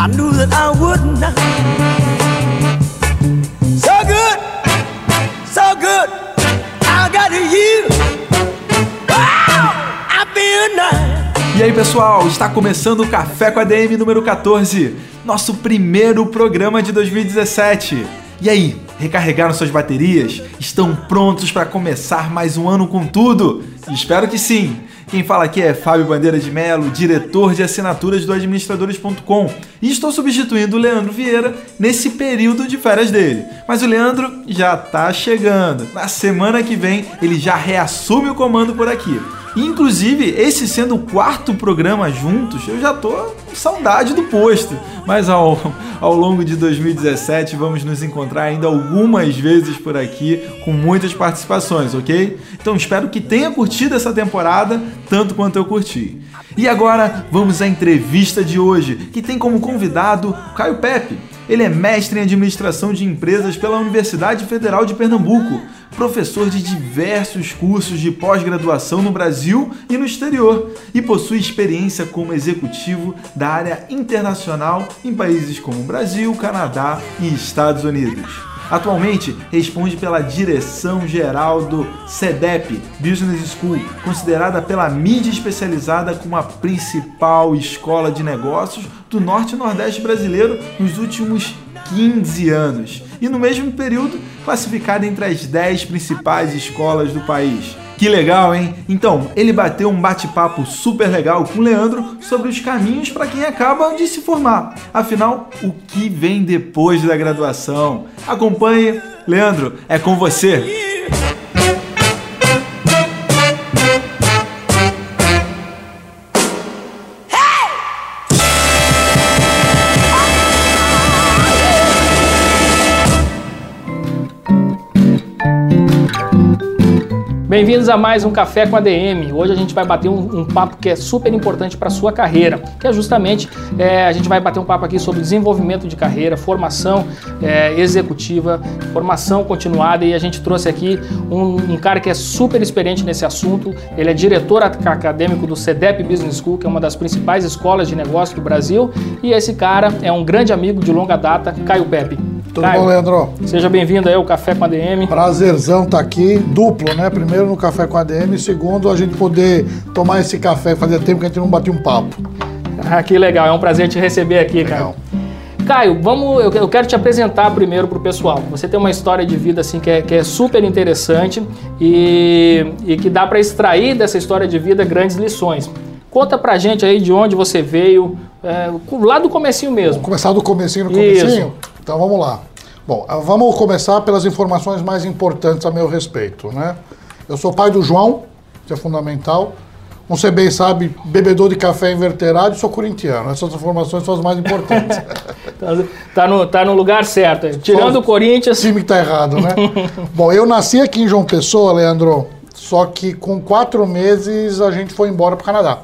I knew that I would not. So good, so good. I got you. Wow, I feel nice. E aí, pessoal, está começando o Café com a DM número 14, nosso primeiro programa de 2017. E aí, recarregaram suas baterias? Estão prontos para começar mais um ano com tudo? Espero que sim. Quem fala aqui é Fábio Bandeira de Melo, diretor de assinaturas do administradores.com, e estou substituindo o Leandro Vieira nesse período de férias dele. Mas o Leandro já tá chegando. Na semana que vem ele já reassume o comando por aqui. Inclusive, esse sendo o quarto programa juntos, eu já tô com saudade do posto. Mas ao, ao longo de 2017 vamos nos encontrar ainda algumas vezes por aqui com muitas participações, ok? Então espero que tenha curtido essa temporada tanto quanto eu curti. E agora vamos à entrevista de hoje, que tem como convidado Caio Pepe. Ele é mestre em administração de empresas pela Universidade Federal de Pernambuco, professor de diversos cursos de pós-graduação no Brasil e no exterior e possui experiência como executivo da área internacional em países como Brasil, Canadá e Estados Unidos. Atualmente responde pela direção geral do CEDEP Business School, considerada pela mídia especializada como a principal escola de negócios do norte e nordeste brasileiro nos últimos 15 anos. E no mesmo período, classificada entre as 10 principais escolas do país. Que legal, hein? Então, ele bateu um bate-papo super legal com o Leandro sobre os caminhos para quem acaba de se formar. Afinal, o que vem depois da graduação? Acompanhe. Leandro, é com você. Bem-vindos a mais um Café com a DM. Hoje a gente vai bater um, um papo que é super importante para a sua carreira, que é justamente é, a gente vai bater um papo aqui sobre desenvolvimento de carreira, formação é, executiva, formação continuada e a gente trouxe aqui um, um, cara que é super experiente nesse assunto. Ele é diretor acadêmico do CEDEP Business School, que é uma das principais escolas de negócio do Brasil, e esse cara é um grande amigo de longa data, Caio Pepe. Tudo Caio, bom, Leandro? Seja bem-vindo aí ao Café com a DM. Prazerzão estar tá aqui, duplo, né? Primeiro no Café com a DM, segundo a gente poder tomar esse café, fazia tempo que a gente não batia um papo. Ah, que legal, é um prazer te receber aqui, Caio. Caio, vamos, eu quero te apresentar primeiro para o pessoal. Você tem uma história de vida assim que é, que é super interessante e, e que dá para extrair dessa história de vida grandes lições. Conta pra gente aí de onde você veio, é, lá do comecinho mesmo. Vamos começar do comecinho no comecinho? Isso. Então vamos lá. Bom, ah, vamos começar pelas informações mais importantes a meu respeito, né? Eu sou pai do João, que é fundamental. Você bem sabe, bebedor de café inverterado e sou corintiano. Essas informações são as mais importantes. tá, tá, no, tá no lugar certo. Tirando o Corinthians. O time que tá errado, né? Bom, eu nasci aqui em João Pessoa, Leandro, só que com quatro meses a gente foi embora para o Canadá.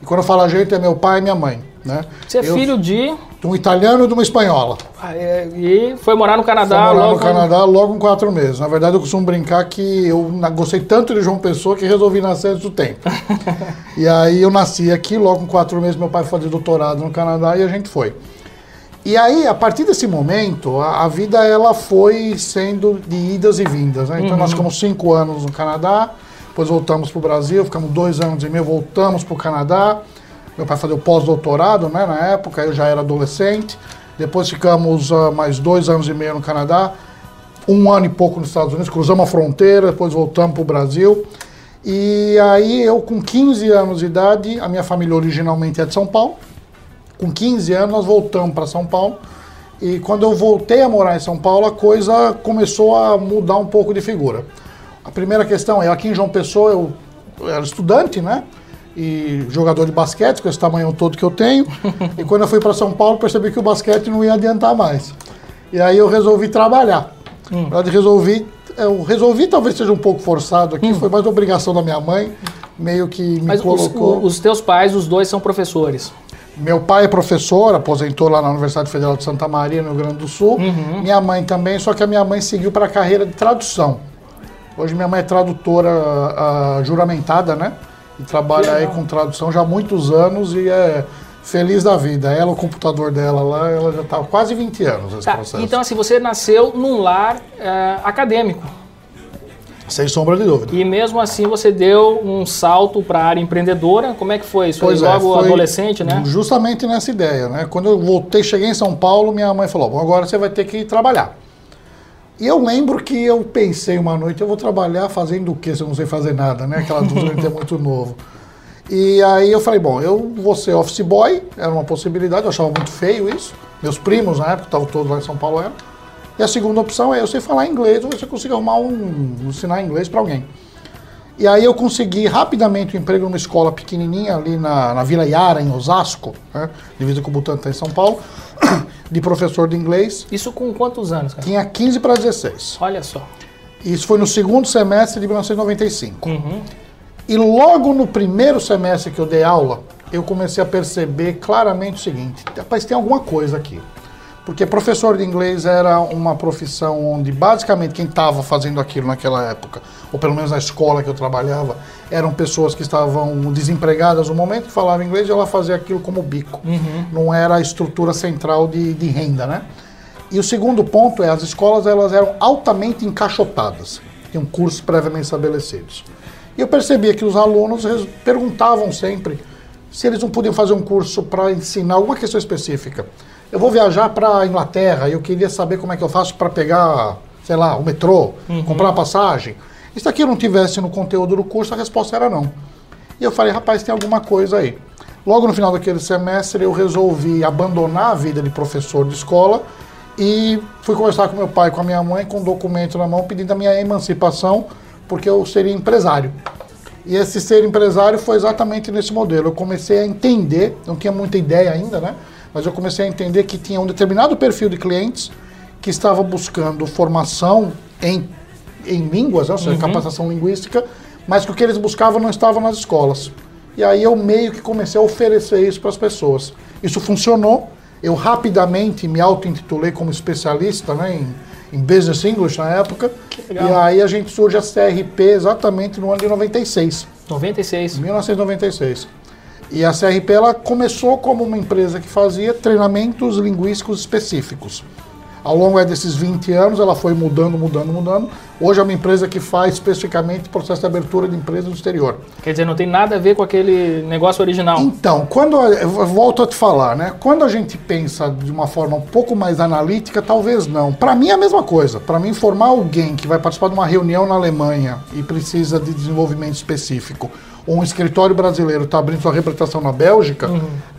E quando eu falo a gente, é meu pai e minha mãe. Né? Você é eu, filho de? De um italiano e de uma espanhola. Ah, é, e foi morar no Canadá foi morar logo? no Canadá logo em quatro meses. Na verdade, eu costumo brincar que eu gostei tanto de João Pessoa que resolvi nascer antes do tempo. e aí eu nasci aqui, logo com quatro meses meu pai foi fazer doutorado no Canadá e a gente foi. E aí, a partir desse momento, a, a vida ela foi sendo de idas e vindas. Né? Então uhum. nós ficamos cinco anos no Canadá, depois voltamos para o Brasil, ficamos dois anos e meio, voltamos para o Canadá. Meu pai fazia o pós-doutorado, né, na época, eu já era adolescente. Depois ficamos uh, mais dois anos e meio no Canadá, um ano e pouco nos Estados Unidos, cruzamos a fronteira, depois voltamos para o Brasil. E aí eu, com 15 anos de idade, a minha família originalmente é de São Paulo. Com 15 anos nós voltamos para São Paulo. E quando eu voltei a morar em São Paulo, a coisa começou a mudar um pouco de figura. A primeira questão é, aqui em João Pessoa eu, era estudante, né? E jogador de basquete, com esse tamanho todo que eu tenho. e quando eu fui para São Paulo, percebi que o basquete não ia adiantar mais. E aí eu resolvi trabalhar. Hum. Na verdade, resolvi, eu resolvi, talvez seja um pouco forçado aqui, foi mais obrigação da minha mãe, meio que me Hum. Mas os, colocou. os teus pais, os dois são professores. Meu pai é professor, aposentou lá na Universidade Federal de Santa Maria, no Rio Grande do Sul. Uhum. Minha mãe também, só que a minha mãe seguiu para a carreira de tradução. Hoje minha mãe é tradutora ah, juramentada, né? E trabalha aí com tradução já há muitos anos e é feliz da vida. Ela, o computador dela lá, ela já está há quase 20 anos nesse Tá, processo. então assim, você nasceu num lar eh, acadêmico. Sem sombra de dúvida. E mesmo assim você deu um salto para a área empreendedora. Como é que foi isso? Pois aí, é, logo foi adolescente, né? Justamente nessa ideia, né? Quando eu voltei, cheguei em São Paulo, minha mãe falou: Bom, agora você vai ter que trabalhar. E eu lembro que eu pensei uma noite, eu vou trabalhar fazendo o quê se eu não sei fazer nada, né? Aquela dúvida de ter muito novo. E aí eu falei, bom, eu vou ser office boy, era uma possibilidade, eu achava muito feio isso. Meus primos na época, estavam todos lá em São Paulo, eram. E a segunda opção é eu sei falar inglês ou você conseguir arrumar um, ensinar inglês para alguém. E aí eu consegui rapidamente um emprego numa escola pequenininha ali na, na Vila Yara, em Osasco, né, divisa com o Butantã em São Paulo, de professor de inglês. Isso com quantos anos, cara? Tinha 15 para 16. Olha só. Isso foi no segundo semestre de 1995. Uhum. E logo no primeiro semestre que eu dei aula, eu comecei a perceber claramente o seguinte: rapaz, tem alguma coisa aqui. Porque professor de inglês era uma profissão onde basicamente quem estava fazendo aquilo naquela época, ou pelo menos na escola que eu trabalhava, eram pessoas que estavam desempregadas no momento que falavam inglês e ela fazia aquilo como bico. Não era a estrutura central de, de renda, né? E o segundo ponto é as escolas elas eram altamente encaixotadas, tinham cursos previamente estabelecidos. E eu percebia que os alunos perguntavam sempre se eles não podiam fazer um curso para ensinar alguma questão específica. Eu vou viajar para a Inglaterra e eu queria saber como é que eu faço para pegar, sei lá, o metrô, comprar uma passagem. E se aquilo não tivesse no conteúdo do curso, a resposta era não. E eu falei, rapaz, tem alguma coisa aí. Logo no final daquele semestre, eu resolvi abandonar a vida de professor de escola e fui conversar com meu pai com a minha mãe com um documento na mão pedindo a minha emancipação, porque eu seria empresário. E esse ser empresário foi exatamente nesse modelo. Eu comecei a entender, não tinha muita ideia ainda, né? Mas eu comecei a entender que tinha um determinado perfil de clientes que estava buscando formação em, em línguas, né? ou seja, capacitação linguística, mas que o que eles buscavam não estava nas escolas. E aí eu meio que comecei a oferecer isso para as pessoas. Isso funcionou. Eu rapidamente me auto-intitulei como especialista né, em, em Business English na época. legal. E aí a gente surge a CRP exatamente no ano de 96. 96. 1996. E a CRP ela começou como uma empresa que fazia treinamentos linguísticos específicos. Ao longo desses 20 anos, ela foi mudando, mudando, mudando. Hoje é uma empresa que faz especificamente processo de abertura de empresa no exterior. Quer dizer, não tem nada a ver com aquele negócio original. Então, quando eu volto a te falar, né? Quando a gente pensa de uma forma um pouco mais analítica, talvez não. Para mim é a mesma coisa. Para mim formar alguém que vai participar de uma reunião na Alemanha e precisa de desenvolvimento específico, um escritório brasileiro está abrindo sua representação na Bélgica,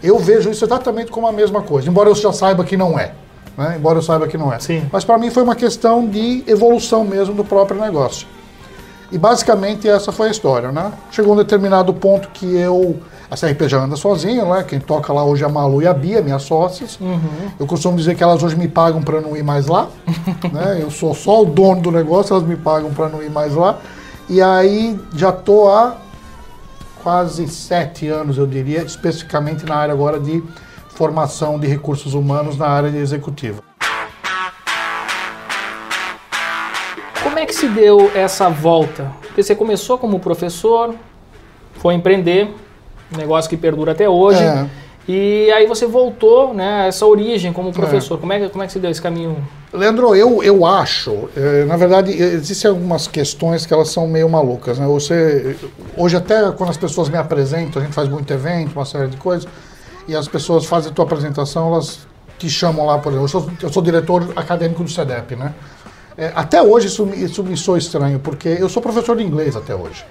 eu vejo isso exatamente como a mesma coisa. Embora eu já saiba que não é. Né? Embora eu saiba que não é. Sim. Mas para mim foi uma questão de evolução mesmo do próprio negócio. E basicamente essa foi a história, né? Chegou um determinado ponto que eu. A CRP já anda sozinho, né? Quem toca lá hoje é a Malu e a Bia, minhas sócias. Eu costumo dizer que elas hoje me pagam para não ir mais lá. né? Eu sou só o dono do negócio, elas me pagam para não ir mais lá. E aí já tô há quase sete anos, eu diria, especificamente na área agora de formação de recursos humanos na área de executiva. Como é que se deu essa volta? Porque você começou como professor, foi empreender, um negócio que perdura até hoje. É. E aí você voltou, né, a essa origem como professor. Como, é que, como é que se deu esse caminho? Leandro, eu, eu acho, eh, na verdade, existem algumas questões que elas são meio malucas, né? Você, hoje até quando as pessoas me apresentam, a gente faz muito evento, uma série de coisas, e as pessoas fazem a tua apresentação, elas te chamam lá, por exemplo, eu sou, eu sou diretor acadêmico do CEDEP, né? Eh, até hoje isso, me- isso me soa estranho, porque eu sou professor de inglês até hoje.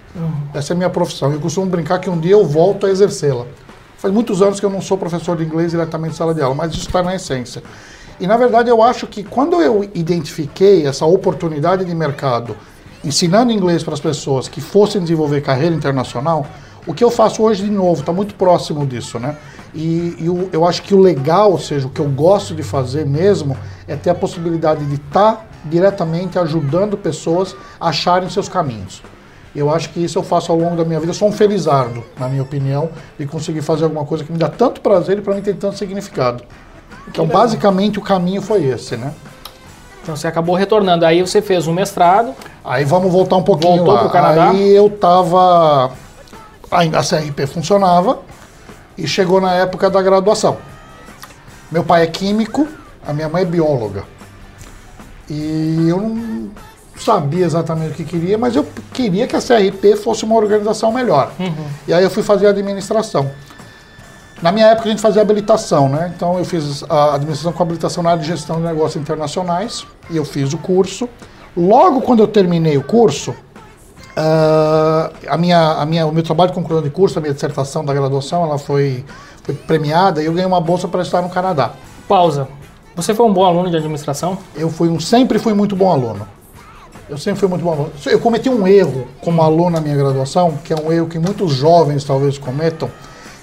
Essa é a minha profissão. Eu costumo brincar que um dia eu volto a exercê-la. Faz muitos anos que eu não sou professor de inglês diretamente em sala de aula, mas isso está na essência. E na verdade eu acho que quando eu identifiquei essa oportunidade de mercado ensinando inglês para as pessoas que fossem desenvolver carreira internacional, O que eu faço hoje, de novo, está muito próximo disso, né? E, e o- eu acho que o legal, ou seja, o que eu gosto de fazer mesmo, é ter a possibilidade de estar diretamente ajudando pessoas a acharem seus caminhos. Eu acho que isso eu faço ao longo da minha vida. Eu sou um felizardo, na minha opinião, de conseguir fazer alguma coisa que me dá tanto prazer e para mim tem tanto significado. Então, basicamente, o caminho foi esse, né? Então você acabou retornando. Aí você fez um mestrado. Aí vamos voltar um pouquinho Voltou lá. pro Canadá? Aí eu tava. Ainda a CRP funcionava e chegou na época da graduação. Meu pai é químico, a minha mãe é bióloga. E eu não sabia exatamente o que queria, mas eu queria que a CRP fosse uma organização melhor. E aí eu fui fazer administração. Na minha época a gente fazia habilitação, né? Então eu fiz a administração com habilitação na área de gestão de negócios internacionais e eu fiz o curso. Logo quando eu terminei o curso, ah, a minha, a minha, o meu trabalho de conclusão de curso, a minha dissertação da graduação, ela foi, foi premiada e eu ganhei uma bolsa para estar no Canadá. Pausa. Você foi um bom aluno de administração? Eu fui um, sempre fui muito bom aluno. Eu sempre fui muito bom aluno. Eu cometi um erro como aluno na minha graduação, que é um erro que muitos jovens talvez cometam,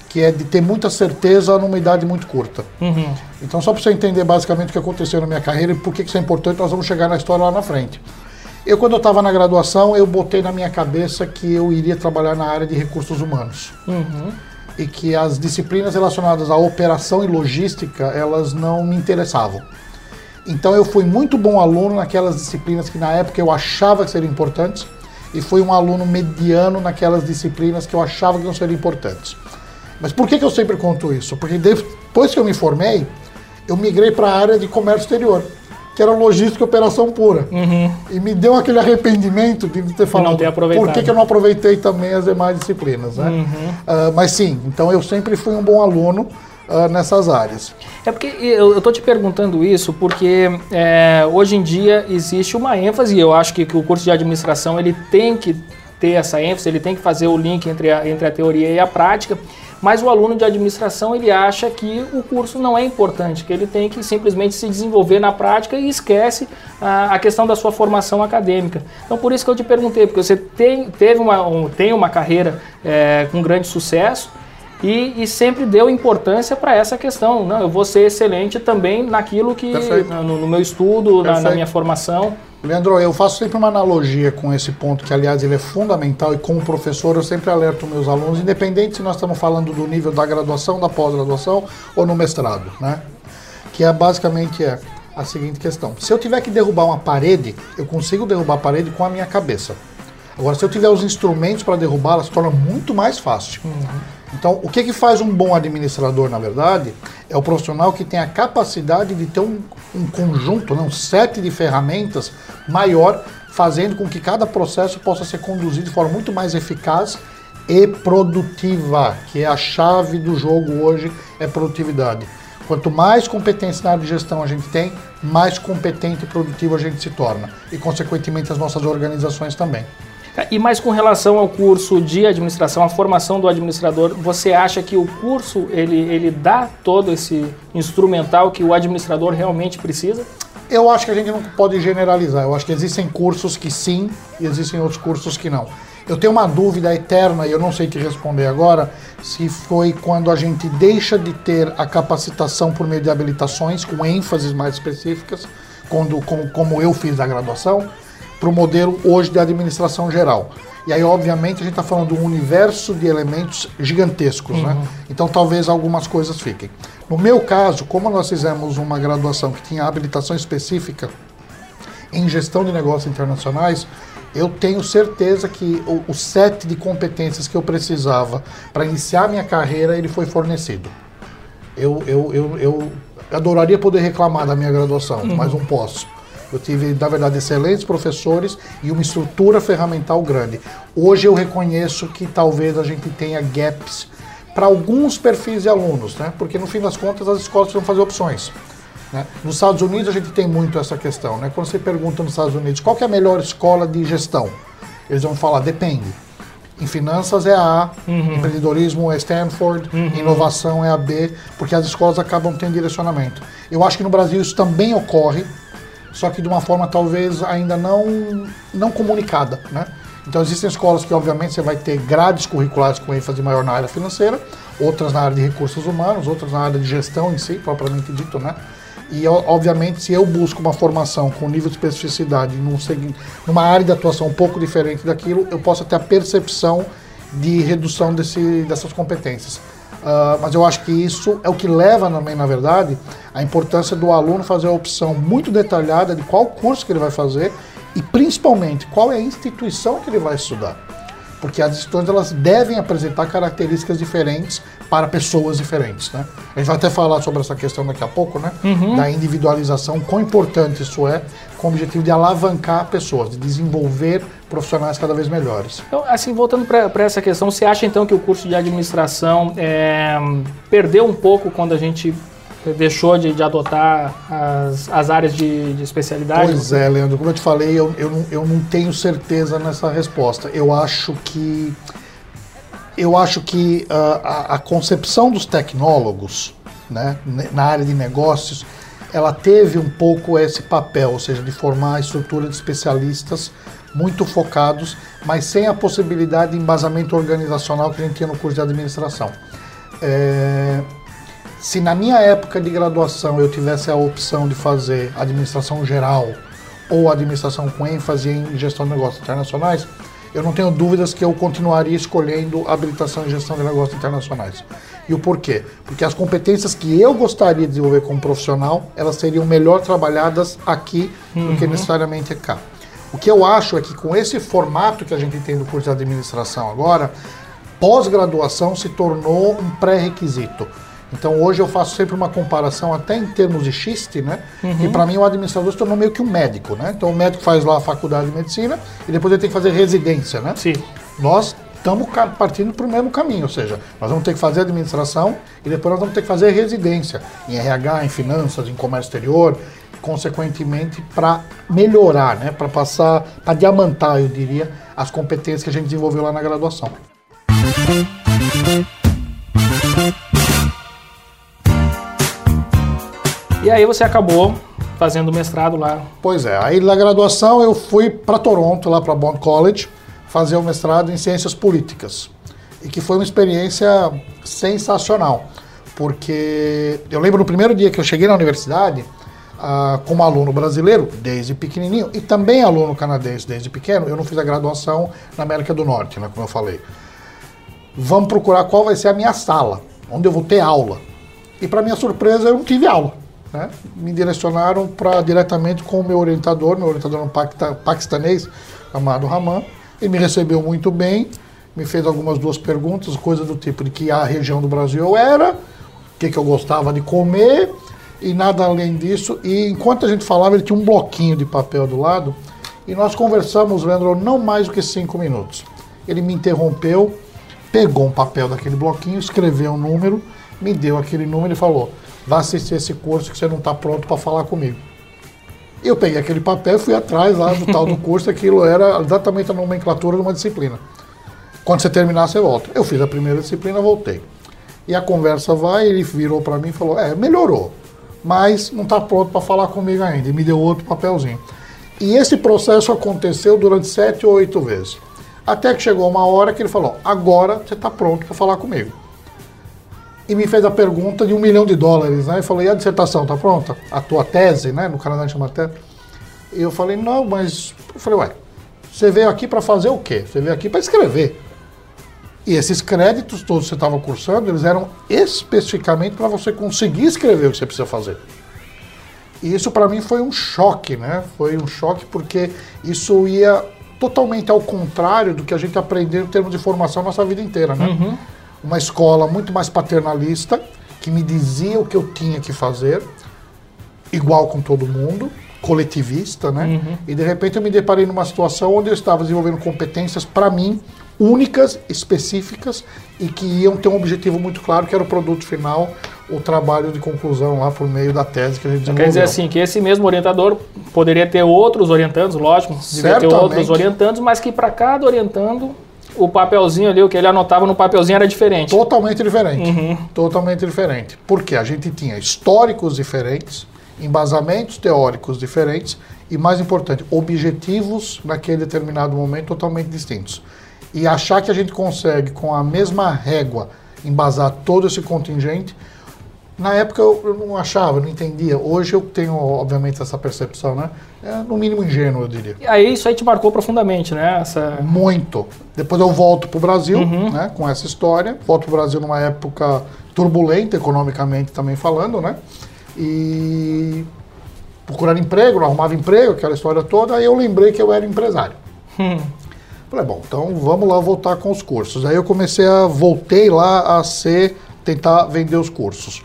que é de ter muita certeza numa idade muito curta. Uhum. Então, só para você entender basicamente o que aconteceu na minha carreira e por que isso é importante, nós vamos chegar na história lá na frente. Eu, quando eu estava na graduação, eu botei na minha cabeça que eu iria trabalhar na área de recursos humanos. E que as disciplinas relacionadas à operação e logística, elas não me interessavam. Então, eu fui muito bom aluno naquelas disciplinas que na época eu achava que seriam importantes, e fui um aluno mediano naquelas disciplinas que eu achava que não seriam importantes. Mas por que, que eu sempre conto isso? Porque depois que eu me formei, eu migrei para a área de comércio exterior, que era logística e operação pura. E me deu aquele arrependimento de ter falado ter por que, que eu não aproveitei também as demais disciplinas. Né? Ah, mas sim, então eu sempre fui um bom aluno ah, nessas áreas. É porque eu, tô te perguntando isso porque é, hoje em dia existe uma ênfase, eu acho que, que o curso de administração ele tem que ter essa ênfase, ele tem que fazer o link entre a, entre a teoria e a prática, mas o aluno de administração ele acha que o curso não é importante, que ele tem que simplesmente se desenvolver na prática e esquece a, a questão da sua formação acadêmica. Então por isso que eu te perguntei, porque você tem, teve uma, um- tem uma carreira é, com grande sucesso, e, e sempre deu importância para essa questão. Não, eu vou ser excelente também naquilo que. No, no meu estudo, na, na minha formação. Leandro, eu faço sempre uma analogia com esse ponto, que aliás ele é fundamental e como professor eu sempre alerto meus alunos, independente se nós estamos falando do nível da graduação, da pós-graduação ou no mestrado, né? Que é basicamente é a seguinte questão. Se eu tiver que derrubar uma parede, eu consigo derrubar a parede com a minha cabeça. Agora, se eu tiver os instrumentos para derrubá-la, se torna muito mais fácil. Então, o que, que faz um bom administrador, na verdade, é o profissional que tem a capacidade de ter um, um conjunto, né, um set de ferramentas maior, fazendo com que cada processo possa ser conduzido de forma muito mais eficaz e produtiva, que é a chave do jogo hoje, é produtividade. Quanto mais competência na área de gestão a gente tem, mais competente e produtivo a gente se torna. E, consequentemente, as nossas organizações também. E mais com relação ao curso de administração, a formação do administrador, você acha que o curso ele, ele dá todo esse instrumental que o administrador realmente precisa? Eu acho que a gente não pode generalizar. Eu acho que existem cursos que sim e existem outros cursos que não. Eu tenho uma dúvida eterna e eu não sei te responder agora se foi quando a gente deixa de ter a capacitação por meio de habilitações com ênfases mais específicas, quando, como, como eu fiz a graduação, para o modelo hoje de administração geral. E aí, obviamente, a gente está falando de um universo de elementos gigantescos, né? Então, talvez algumas coisas fiquem. No meu caso, como nós fizemos uma graduação que tinha habilitação específica em gestão de negócios internacionais, eu tenho certeza que o, o set de competências que eu precisava para iniciar minha carreira, ele foi fornecido. Eu, eu, eu, eu adoraria poder reclamar da minha graduação, mas não posso. Eu tive, na verdade, excelentes professores e uma estrutura ferramental grande. Hoje eu reconheço que talvez a gente tenha gaps para alguns perfis de alunos, né? porque no fim das contas as escolas precisam fazer opções. né? Nos Estados Unidos a gente tem muito essa questão. Né? Quando você pergunta nos Estados Unidos qual é a melhor escola de gestão, eles vão falar depende. Em finanças é a A, empreendedorismo é Stanford, inovação é a B, porque as escolas acabam tendo direcionamento. Eu acho que no Brasil isso também ocorre, só que de uma forma talvez ainda não, não comunicada. Né? Então existem escolas que obviamente você vai ter grades curriculares com ênfase maior na área financeira, outras na área de recursos humanos, outras na área de gestão em si, propriamente dito, né? E obviamente se eu busco uma formação com nível de especificidade num, numa área de atuação um pouco diferente daquilo, eu posso ter a percepção de redução desse, dessas competências. Uh, mas eu acho que isso é o que leva também, na verdade, a importância do aluno fazer a opção muito detalhada de qual curso que ele vai fazer e principalmente qual é a instituição que ele vai estudar. Porque as instituições elas devem apresentar características diferentes para pessoas diferentes, né? A gente vai até falar sobre essa questão daqui a pouco, né? Uhum. Da individualização, quão importante isso é, com o objetivo de alavancar pessoas, de desenvolver profissionais cada vez melhores. Então, assim, voltando para essa questão, você acha então que o curso de administração é, perdeu um pouco quando a gente deixou de, de adotar as, as áreas de, de, especialidade? Pois é, Leandro, como eu te falei, eu, eu, não, eu não tenho certeza nessa resposta. Eu acho que eu acho que uh, a, a, concepção dos tecnólogos né, na área de negócios ela teve um pouco esse papel, ou seja, de formar a estrutura de especialistas muito focados, mas sem a possibilidade de embasamento organizacional que a gente tinha no curso de administração. É, se na minha época de graduação eu tivesse a opção de fazer administração geral ou administração com ênfase em gestão de negócios internacionais, eu não tenho dúvidas que eu continuaria escolhendo habilitação em gestão de negócios internacionais. E o porquê? Porque as competências que eu gostaria de desenvolver como profissional, elas seriam melhor trabalhadas aqui uhum. do que uhum. necessariamente cá. O que eu acho é que com esse formato que a gente tem do curso de administração agora, pós-graduação se tornou um pré-requisito. Então hoje eu faço sempre uma comparação até em termos de xiste, né? Uhum. E para mim o administrador se tornou meio que um médico, né? Então o médico faz lá a faculdade de medicina e depois ele tem que fazer residência, né? Sim. Nós estamos partindo para o mesmo caminho, ou seja, nós vamos ter que fazer administração e depois nós vamos ter que fazer residência em RH, em finanças, em comércio exterior, consequentemente para melhorar, né? Para passar, para diamantar, eu diria, as competências que a gente desenvolveu lá na graduação. E aí você acabou fazendo mestrado lá. Pois é, aí na graduação eu fui para Toronto, lá para Bond College, fazer o mestrado em Ciências Políticas. E que foi uma experiência sensacional, porque eu lembro no primeiro dia que eu cheguei na universidade, ah, como aluno brasileiro, desde pequenininho, e também aluno canadense desde pequeno, eu não fiz a graduação na América do Norte, né, como eu falei. Vamos procurar qual vai ser a minha sala, onde eu vou ter aula. E para minha surpresa, eu não tive aula né, me direcionaram para diretamente com o meu orientador, meu orientador um paquistanês, chamado Raman. Ele me recebeu muito bem, me fez algumas duas perguntas, coisas do tipo de que a região do Brasil eu era, o que, que eu gostava de comer e nada além disso. E enquanto a gente falava, ele tinha um bloquinho de papel do lado e nós conversamos, Leandro, não mais do que cinco minutos. Ele me interrompeu, pegou um papel daquele bloquinho, escreveu um número, me deu aquele número e falou: vá assistir esse curso que você não está pronto para falar comigo. Eu peguei aquele papel fui atrás lá do tal do curso, aquilo era exatamente a nomenclatura de uma disciplina. Quando você terminar, você volta. Eu fiz a primeira disciplina, voltei. E a conversa vai, ele virou para mim e falou: É, melhorou, mas não está pronto para falar comigo ainda. E me deu outro papelzinho. E esse processo aconteceu durante sete ou oito vezes. Até que chegou uma hora que ele falou: Agora você está pronto para falar comigo e me fez a pergunta de um milhão de dólares, né? E falou, e a dissertação, tá pronta? A tua tese, né? No Canadá chama tese. E eu falei, não, mas... Eu falei, ué, você veio aqui para fazer o quê? Você veio aqui para escrever. E esses créditos todos que você estava cursando, eles eram especificamente para você conseguir escrever o que você precisa fazer. E isso para mim foi um choque, né? Foi um choque porque isso ia totalmente ao contrário do que a gente aprendeu em termos de formação nossa vida inteira, né? Uhum uma escola muito mais paternalista, que me dizia o que eu tinha que fazer, igual com todo mundo, coletivista, né? Uhum. E de repente eu me deparei numa situação onde eu estava desenvolvendo competências para mim únicas, específicas e que iam ter um objetivo muito claro, que era o produto final, o trabalho de conclusão lá por meio da tese que a gente desenvolveu. Quer dizer assim, que esse mesmo orientador poderia ter outros orientandos, lógico, deveria ter outros orientandos, mas que para cada orientando o papelzinho ali, o que ele anotava no papelzinho era diferente. Totalmente diferente. Uhum. Totalmente diferente. Porque a gente tinha históricos diferentes embasamentos teóricos diferentes e, mais importante, objetivos naquele determinado momento totalmente distintos. E achar que a gente consegue, com a mesma régua, embasar todo esse contingente, na época eu, eu não achava, não entendia. Hoje eu tenho, obviamente, essa percepção, né? É, no mínimo ingênuo, eu diria. E aí isso aí te marcou profundamente, né? Essa... Muito. Depois eu volto para o Brasil, né? Com essa história. Volto para o Brasil numa época turbulenta, economicamente também falando, né? E procurar emprego, não arrumava emprego, aquela história toda. Aí eu lembrei que eu era empresário. Hum. Falei, bom, então vamos lá voltar com os cursos. Aí eu comecei a, voltei lá a ser, tentar vender os cursos.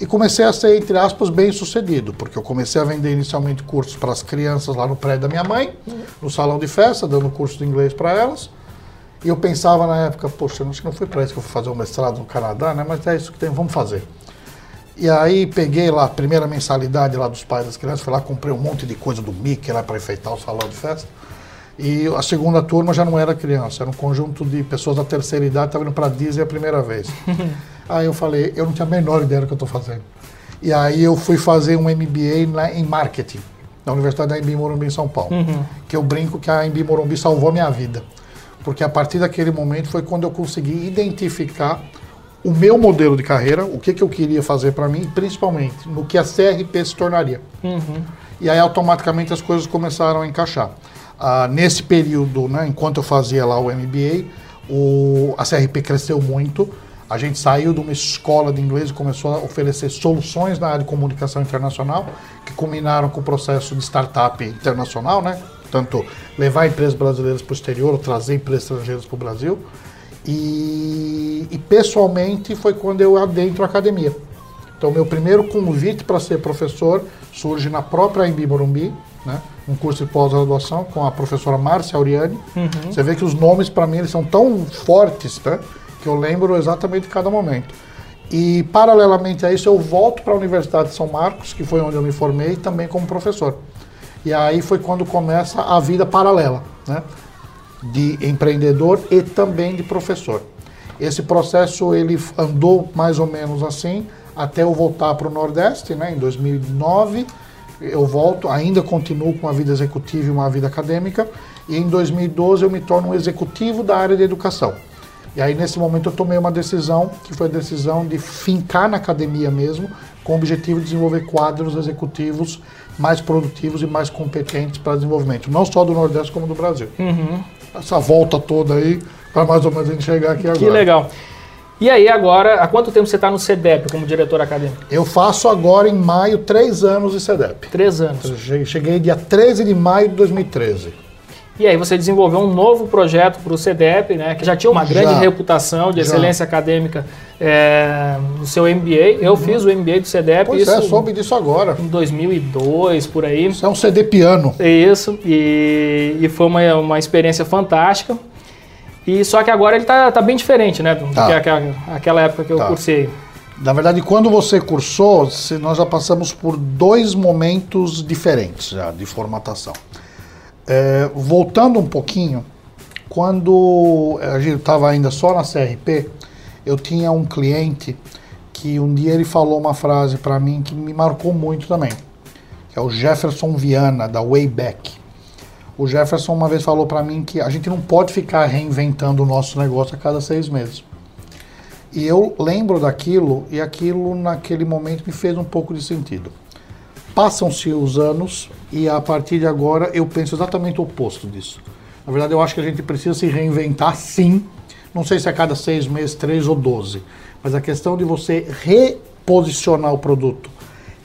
E comecei a ser, entre aspas, bem sucedido, porque eu comecei a vender inicialmente cursos para as crianças lá no prédio da minha mãe, no salão de festa, dando curso de inglês para elas. E eu pensava na época, poxa, acho que não foi para isso que eu fui fazer um mestrado no Canadá, né? Mas é isso que tem, vamos fazer. E aí peguei lá a primeira mensalidade lá dos pais das crianças, fui lá, comprei um monte de coisa do Mickey lá para enfeitar o salão de festa. E a segunda turma já não era criança, era um conjunto de pessoas da terceira idade que estavam indo para Disney a primeira vez. aí eu falei, eu não tinha a menor ideia do que eu estou fazendo. E aí eu fui fazer um MBA lá em marketing, na Universidade da Embi Morumbi em São Paulo. Uhum. Que eu brinco que a Embi Morumbi salvou minha vida. Porque a partir daquele momento foi quando eu consegui identificar o meu modelo de carreira, o que, que eu queria fazer para mim, principalmente no que a CRP se tornaria. Uhum. E aí automaticamente as coisas começaram a encaixar. Ah, nesse período, né, enquanto eu fazia lá o MBA, o, a CRP cresceu muito. A gente saiu de uma escola de inglês e começou a oferecer soluções na área de comunicação internacional, que culminaram com o processo de startup internacional, né? Tanto levar empresas brasileiras para o exterior, ou trazer empresas estrangeiras para o Brasil. E, e pessoalmente foi quando eu adentro a academia. Então, meu primeiro convite para ser professor surge na própria Embi Morumbi, né? um curso de pós-graduação com a professora Márcia Auriani. Uhum. Você vê que os nomes, para mim, eles são tão fortes né? que eu lembro exatamente de cada momento. E, paralelamente a isso, eu volto para a Universidade de São Marcos, que foi onde eu me formei, também como professor. E aí foi quando começa a vida paralela, né? de empreendedor e também de professor. Esse processo ele andou mais ou menos assim até eu voltar para o Nordeste, né, em 2009. Eu volto, ainda continuo com uma vida executiva e uma vida acadêmica, e em 2012 eu me torno um executivo da área de educação. E aí nesse momento eu tomei uma decisão, que foi a decisão de fincar na academia mesmo, com o objetivo de desenvolver quadros executivos mais produtivos e mais competentes para desenvolvimento, não só do Nordeste como do Brasil. Uhum. Essa volta toda aí, para mais ou menos a gente chegar aqui agora. Que legal. E aí agora, há quanto tempo você está no CEDEP como diretor acadêmico? Eu faço agora em maio três anos de CEDEP. Três anos. Eu Cheguei dia 13 de maio de 2013. E aí você desenvolveu um novo projeto para o CEDEP, né, que já tinha uma grande Já. reputação de Já. excelência acadêmica é, no seu MBA. Eu fiz o MBA do CEDEP, Pois isso é, soube disso agora. em 2002, por aí. Isso é um CD piano. Isso, e, e foi uma, uma experiência fantástica. E só que agora ele tá, tá bem diferente, né? Do Tá. que aquela, aquela época que eu Tá. cursei. Na verdade, quando você cursou, nós já passamos por dois momentos diferentes já de formatação. É, voltando um pouquinho, quando a gente estava ainda só na CRP, eu tinha um cliente que um dia ele falou uma frase para mim que me marcou muito também, que é o Jefferson Viana, da Wayback. O Jefferson uma vez falou para mim que a gente não pode ficar reinventando o nosso negócio a cada seis meses. E eu lembro daquilo e aquilo naquele momento me fez um pouco de sentido. Passam-se os anos e a partir de agora eu penso exatamente o oposto disso. Na verdade, eu acho que a gente precisa se reinventar sim. Não sei se a cada seis meses, três ou doze. Mas a questão de você reposicionar o produto,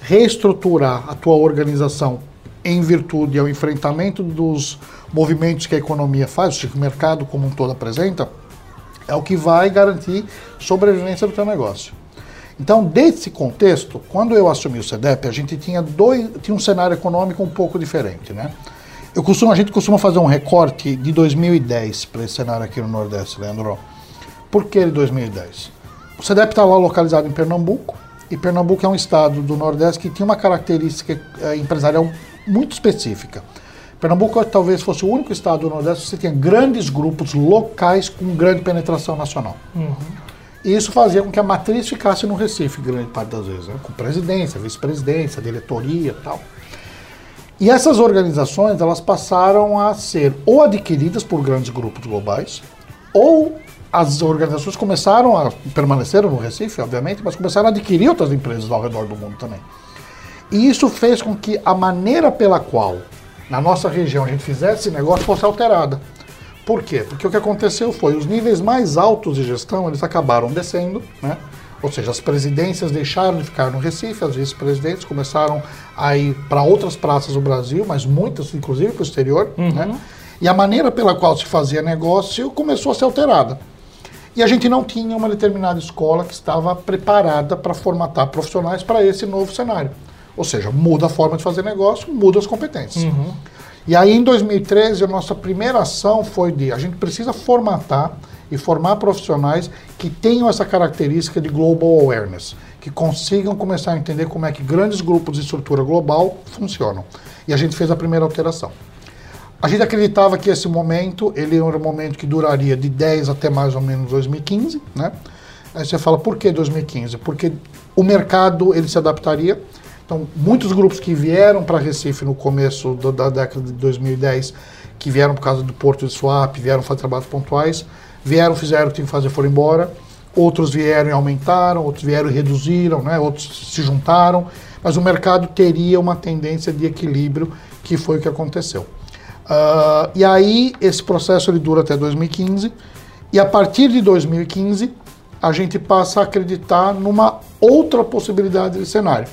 reestruturar a tua organização em virtude ao enfrentamento dos movimentos que a economia faz, o mercado como um todo apresenta, é o que vai garantir sobrevivência do teu negócio. Então, desse contexto, quando eu assumi o CEDEP, a gente tinha, dois, tinha um cenário econômico um pouco diferente, né? Eu costumo, a gente costuma fazer um recorte de 2010 para esse cenário aqui no Nordeste, Leandro. Por que de 2010? O CEDEP está lá localizado em Pernambuco, e Pernambuco é um estado do Nordeste que tinha uma característica eh, empresarial muito específica. Pernambuco talvez fosse o único estado do Nordeste que você tinha grandes grupos locais com grande penetração nacional. E isso fazia com que a matriz ficasse no Recife, grande parte das vezes, né? com presidência, vice-presidência, diretoria tal. E essas organizações elas passaram a ser ou adquiridas por grandes grupos globais, ou as organizações começaram a permaneceram no Recife, obviamente, mas começaram a adquirir outras empresas ao redor do mundo também. E isso fez com que a maneira pela qual na nossa região a gente fizesse negócio fosse alterada. Por quê? Porque o que aconteceu foi os níveis mais altos de gestão eles acabaram descendo, né? Ou seja, as presidências deixaram de ficar no Recife, as vice-presidentes começaram a ir para outras praças do Brasil, mas muitas, inclusive, para o exterior. Uhum. Né? E a maneira pela qual se fazia negócio começou a ser alterada. E a gente não tinha uma determinada escola que estava preparada para formatar profissionais para esse novo cenário. Ou seja, muda a forma de fazer negócio, muda as competências. Uhum. E aí, em 2013, a nossa primeira ação foi de a gente precisa formatar e formar profissionais que tenham essa característica de global awareness, que consigam começar a entender como é que grandes grupos de estrutura global funcionam. E a gente fez a primeira alteração. A gente acreditava que esse momento, ele era um momento que duraria de 10 até mais ou menos 2015, né? Aí você fala, por que 2015? Porque o mercado, ele se adaptaria, então, muitos grupos que vieram para Recife no começo do, da década de 2010, que vieram por causa do Porto de Swap, vieram fazer trabalhos pontuais, vieram, fizeram o que tinham que fazer, foram embora. Outros vieram e aumentaram, outros vieram e reduziram, né? outros se juntaram. Mas o mercado teria uma tendência de equilíbrio, que foi o que aconteceu. Uh, e aí, esse processo ele dura até 2015. E a partir de 2015, a gente passa a acreditar numa outra possibilidade de cenário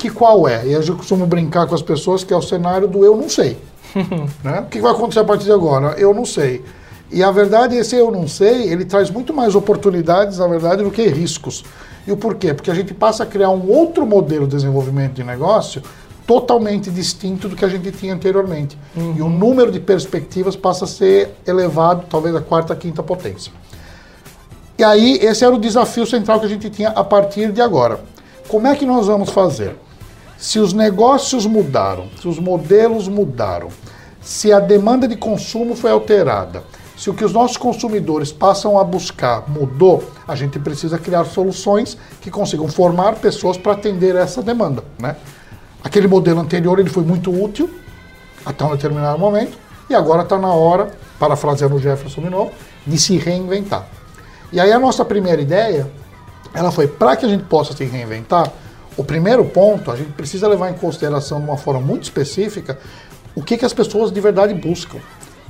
que qual é? E eu costumo brincar com as pessoas que é o cenário do eu não sei. né? O que vai acontecer a partir de agora? Eu não sei. E a verdade, esse eu não sei, ele traz muito mais oportunidades, na verdade, do que riscos. E o porquê? Porque a gente passa a criar um outro modelo de desenvolvimento de negócio totalmente distinto do que a gente tinha anteriormente. Uhum. E o número de perspectivas passa a ser elevado, talvez a quarta, quinta potência. E aí, esse era o desafio central que a gente tinha a partir de agora. Como é que nós vamos fazer? Se os negócios mudaram, se os modelos mudaram, se a demanda de consumo foi alterada, se o que os nossos consumidores passam a buscar mudou, a gente precisa criar soluções que consigam formar pessoas para atender essa demanda. Né? Aquele modelo anterior ele foi muito útil até um determinado momento e agora está na hora, parafraseando o Jefferson de novo, de se reinventar. E aí a nossa primeira ideia, ela foi para que a gente possa se reinventar, o primeiro ponto, a gente precisa levar em consideração de uma forma muito específica o que, que as pessoas de verdade buscam.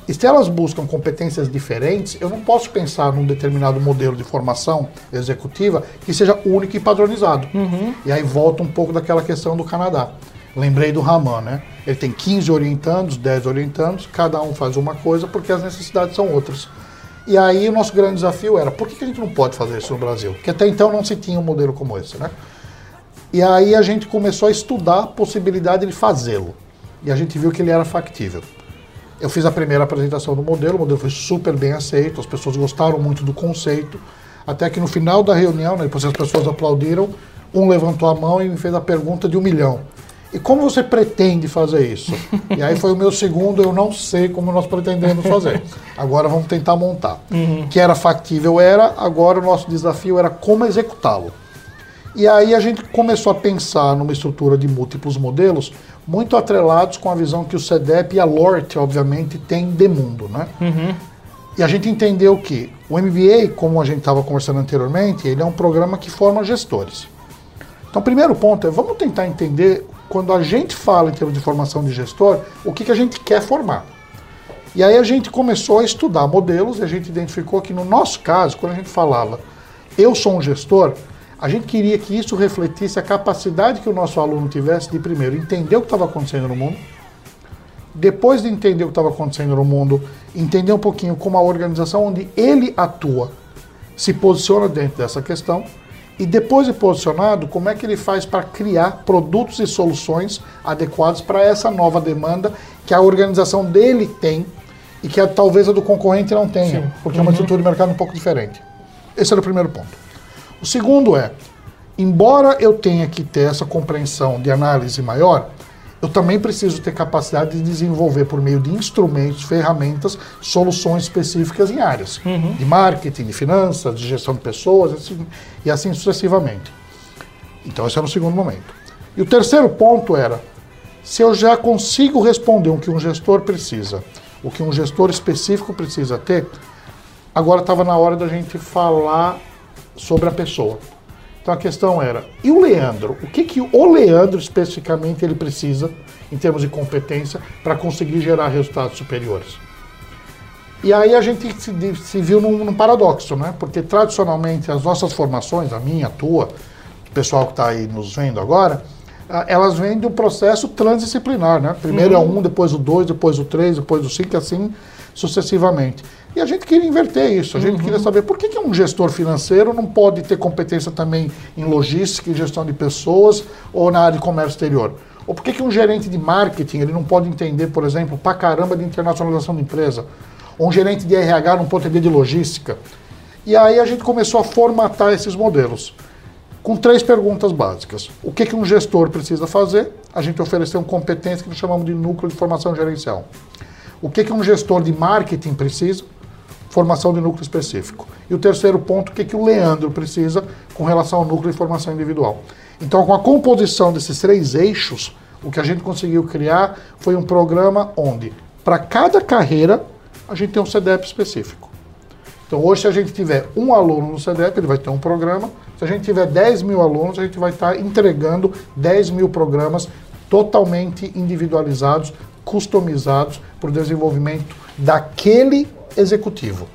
E se elas buscam competências diferentes, eu não posso pensar num determinado modelo de formação executiva que seja único e padronizado. Uhum. E aí volta um pouco daquela questão do Canadá. Lembrei do Raman, né? Ele tem 15 orientandos, 10 orientandos, cada um faz uma coisa porque as necessidades são outras. E aí o nosso grande desafio era, por que a gente não pode fazer isso no Brasil? Porque até então não se tinha um modelo como esse, né? E aí a gente começou a estudar a possibilidade de fazê-lo. E a gente viu que ele era factível. Eu fiz a primeira apresentação do modelo, o modelo foi super bem aceito, as pessoas gostaram muito do conceito, até que no final da reunião, né, depois as pessoas aplaudiram, um levantou a mão e me fez a pergunta de um milhão. E como você pretende fazer isso? E aí foi o meu segundo, eu não sei como nós pretendemos fazer. Agora vamos tentar montar. Uhum. Que era factível, era, agora o nosso desafio era como executá-lo. E aí a gente começou a pensar numa estrutura de múltiplos modelos, muito atrelados com a visão que o CEDEP e a LORT, obviamente, têm de mundo. Né? Uhum. E a gente entendeu que o MBA, como a gente estava conversando anteriormente, ele é um programa que forma gestores. Então, o primeiro ponto é, vamos tentar entender, quando a gente fala em termos de formação de gestor, o que, que a gente quer formar. E aí a gente começou a estudar modelos e a gente identificou que no nosso caso, quando a gente falava, eu sou um gestor, a gente queria que isso refletisse a capacidade que o nosso aluno tivesse de, primeiro, entender o que estava acontecendo no mundo, depois de entender o que estava acontecendo no mundo, entender um pouquinho como a organização onde ele atua se posiciona dentro dessa questão, e depois de posicionado, como é que ele faz para criar produtos e soluções adequados para essa nova demanda que a organização dele tem e que a, talvez a do concorrente não tenha, Sim. porque uhum. é uma uhum. estrutura de mercado um pouco diferente. Esse era o primeiro ponto. O segundo é, embora eu tenha que ter essa compreensão de análise maior, eu também preciso ter capacidade de desenvolver, por meio de instrumentos, ferramentas, soluções específicas em áreas Uhum. de marketing, de finanças, de gestão de pessoas, assim, e assim sucessivamente. Então, esse era o segundo momento. E o terceiro ponto era: se eu já consigo responder o que um gestor precisa, o que um gestor específico precisa ter, agora estava na hora da gente falar sobre a pessoa. Então a questão era, e o Leandro? O que, que o Leandro especificamente ele precisa, em termos de competência, para conseguir gerar resultados superiores? E aí a gente se, se viu num, num paradoxo, né? Porque tradicionalmente as nossas formações, a minha, a tua, o pessoal que está aí nos vendo agora, elas vêm de um processo transdisciplinar, né? Primeiro é o um, depois o dois, depois o três, depois o cinco, assim sucessivamente. E a gente queria inverter isso, a gente queria saber por que, que um gestor financeiro não pode ter competência também em logística e gestão de pessoas ou na área de comércio exterior. Ou por que, que um gerente de marketing ele não pode entender, por exemplo, pra caramba de internacionalização de empresa? Ou um gerente de RH não pode entender de logística? E aí a gente começou a formatar esses modelos com três perguntas básicas. O que, que um gestor precisa fazer? A gente ofereceu uma competência que nós chamamos de núcleo de formação gerencial. O que, que um gestor de marketing precisa? Formação de núcleo específico. E o terceiro ponto, o que, que o Leandro precisa com relação ao núcleo de formação individual. Então, com a composição desses três eixos, o que a gente conseguiu criar foi um programa onde, para cada carreira, a gente tem um CDEP específico. Então, hoje, se a gente tiver um aluno no CDEP, ele vai ter um programa. Se a gente tiver 10 mil alunos, a gente vai estar entregando 10 mil programas totalmente individualizados, customizados para o desenvolvimento daquele executivo.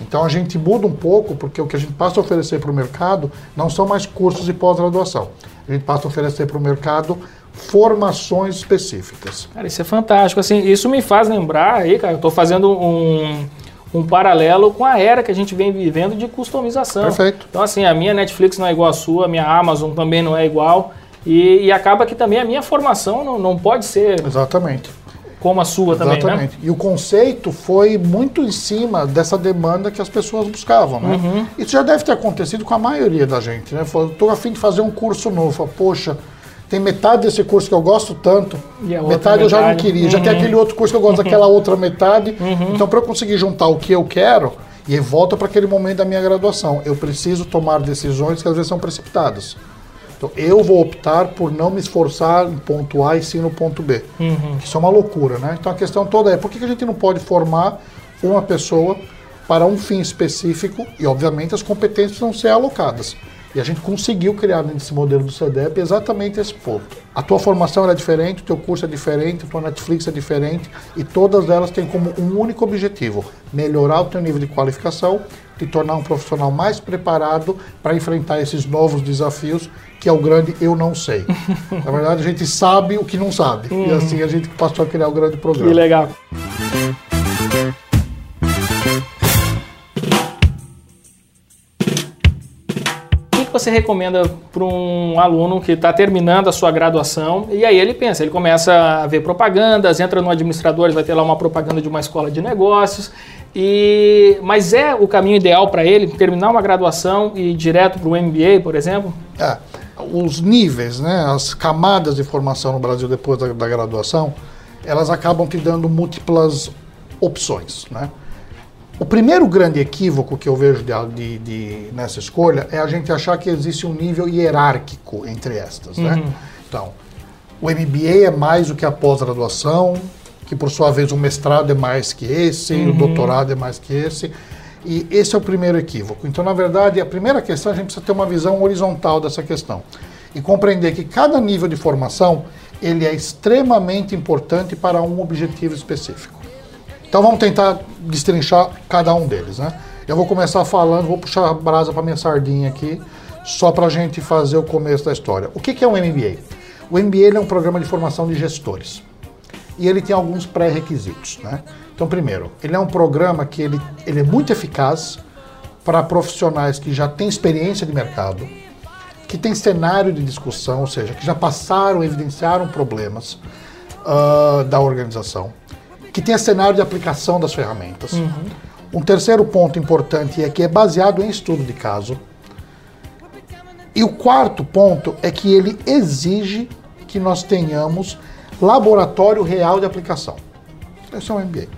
Então, a gente muda um pouco, porque o que a gente passa a oferecer para o mercado não são mais cursos de pós-graduação. A gente passa a oferecer para o mercado formações específicas. Cara, isso é fantástico. Assim, isso me faz lembrar aí, cara, eu estou fazendo um, um paralelo com a era que a gente vem vivendo de customização. Perfeito. Então, assim, a minha Netflix não é igual à sua, a minha Amazon também não é igual. E, e acaba que também a minha formação não, não pode ser Exatamente. Como a sua também, né? Exatamente. E o conceito foi muito em cima dessa demanda que as pessoas buscavam, né? Uhum. Isso já deve ter acontecido com a maioria da gente, né? Falou, tô a fim de fazer um curso novo. Fala, Poxa, tem metade desse curso que eu gosto tanto, E outra metade eu já não metade. queria. Já tem Uhum. aquele outro curso que eu gosto daquela outra metade. Então, para eu conseguir juntar o que eu quero, e volta para aquele momento da minha graduação, eu preciso tomar decisões que às vezes são precipitadas. Então, eu vou optar por não me esforçar em ponto A e sim no ponto B. Uhum. Isso é uma loucura, né? Então a questão toda é por que que a gente não pode formar uma pessoa para um fim específico e, obviamente, as competências vão ser alocadas. E a gente conseguiu criar nesse modelo do CDEP exatamente esse ponto. A tua formação é diferente, o teu curso é diferente, a tua Netflix é diferente e todas elas têm como um único objetivo: melhorar o teu nível de qualificação, te tornar um profissional mais preparado para enfrentar esses novos desafios, que é o grande eu não sei. Na verdade, a gente sabe o que não sabe. E assim a gente passou a criar o grande programa. legal. Que que você recomenda para um aluno que está terminando a sua graduação e aí ele pensa, ele começa a ver propagandas, entra no administrador, vai ter lá uma propaganda de uma escola de negócios, e mas é o caminho ideal para ele terminar uma graduação e ir direto para o MBA, por exemplo? É, os níveis, né, as camadas de formação no Brasil depois da, da graduação, elas acabam te dando múltiplas opções, né? O primeiro grande equívoco que eu vejo de, de- de- nessa escolha é a gente achar que existe um nível hierárquico entre estas, né? Então, o MBA é mais do que a pós-graduação, que por sua vez o mestrado é mais que esse, o doutorado é mais que esse. E esse é o primeiro equívoco. Então, na verdade, a primeira questão a gente precisa ter uma visão horizontal dessa questão e compreender que cada nível de formação ele é extremamente importante para um objetivo específico. Então vamos tentar destrinchar cada um deles, né? Eu vou começar falando, vou puxar a brasa para minha sardinha aqui, só para a gente fazer o começo da história. O que que é um MBA? O MBA é um programa de formação de gestores e ele tem alguns pré-requisitos, né? Então, primeiro, ele é um programa que ele, ele é muito eficaz para profissionais que já têm experiência de mercado, que têm cenário de discussão, ou seja, que já passaram, evidenciaram problemas ah, da organização, que tenha cenário de aplicação das ferramentas. Um terceiro ponto importante é que é baseado em estudo de caso. E o quarto ponto é que ele exige que nós tenhamos laboratório real de aplicação. Esse é um MBA.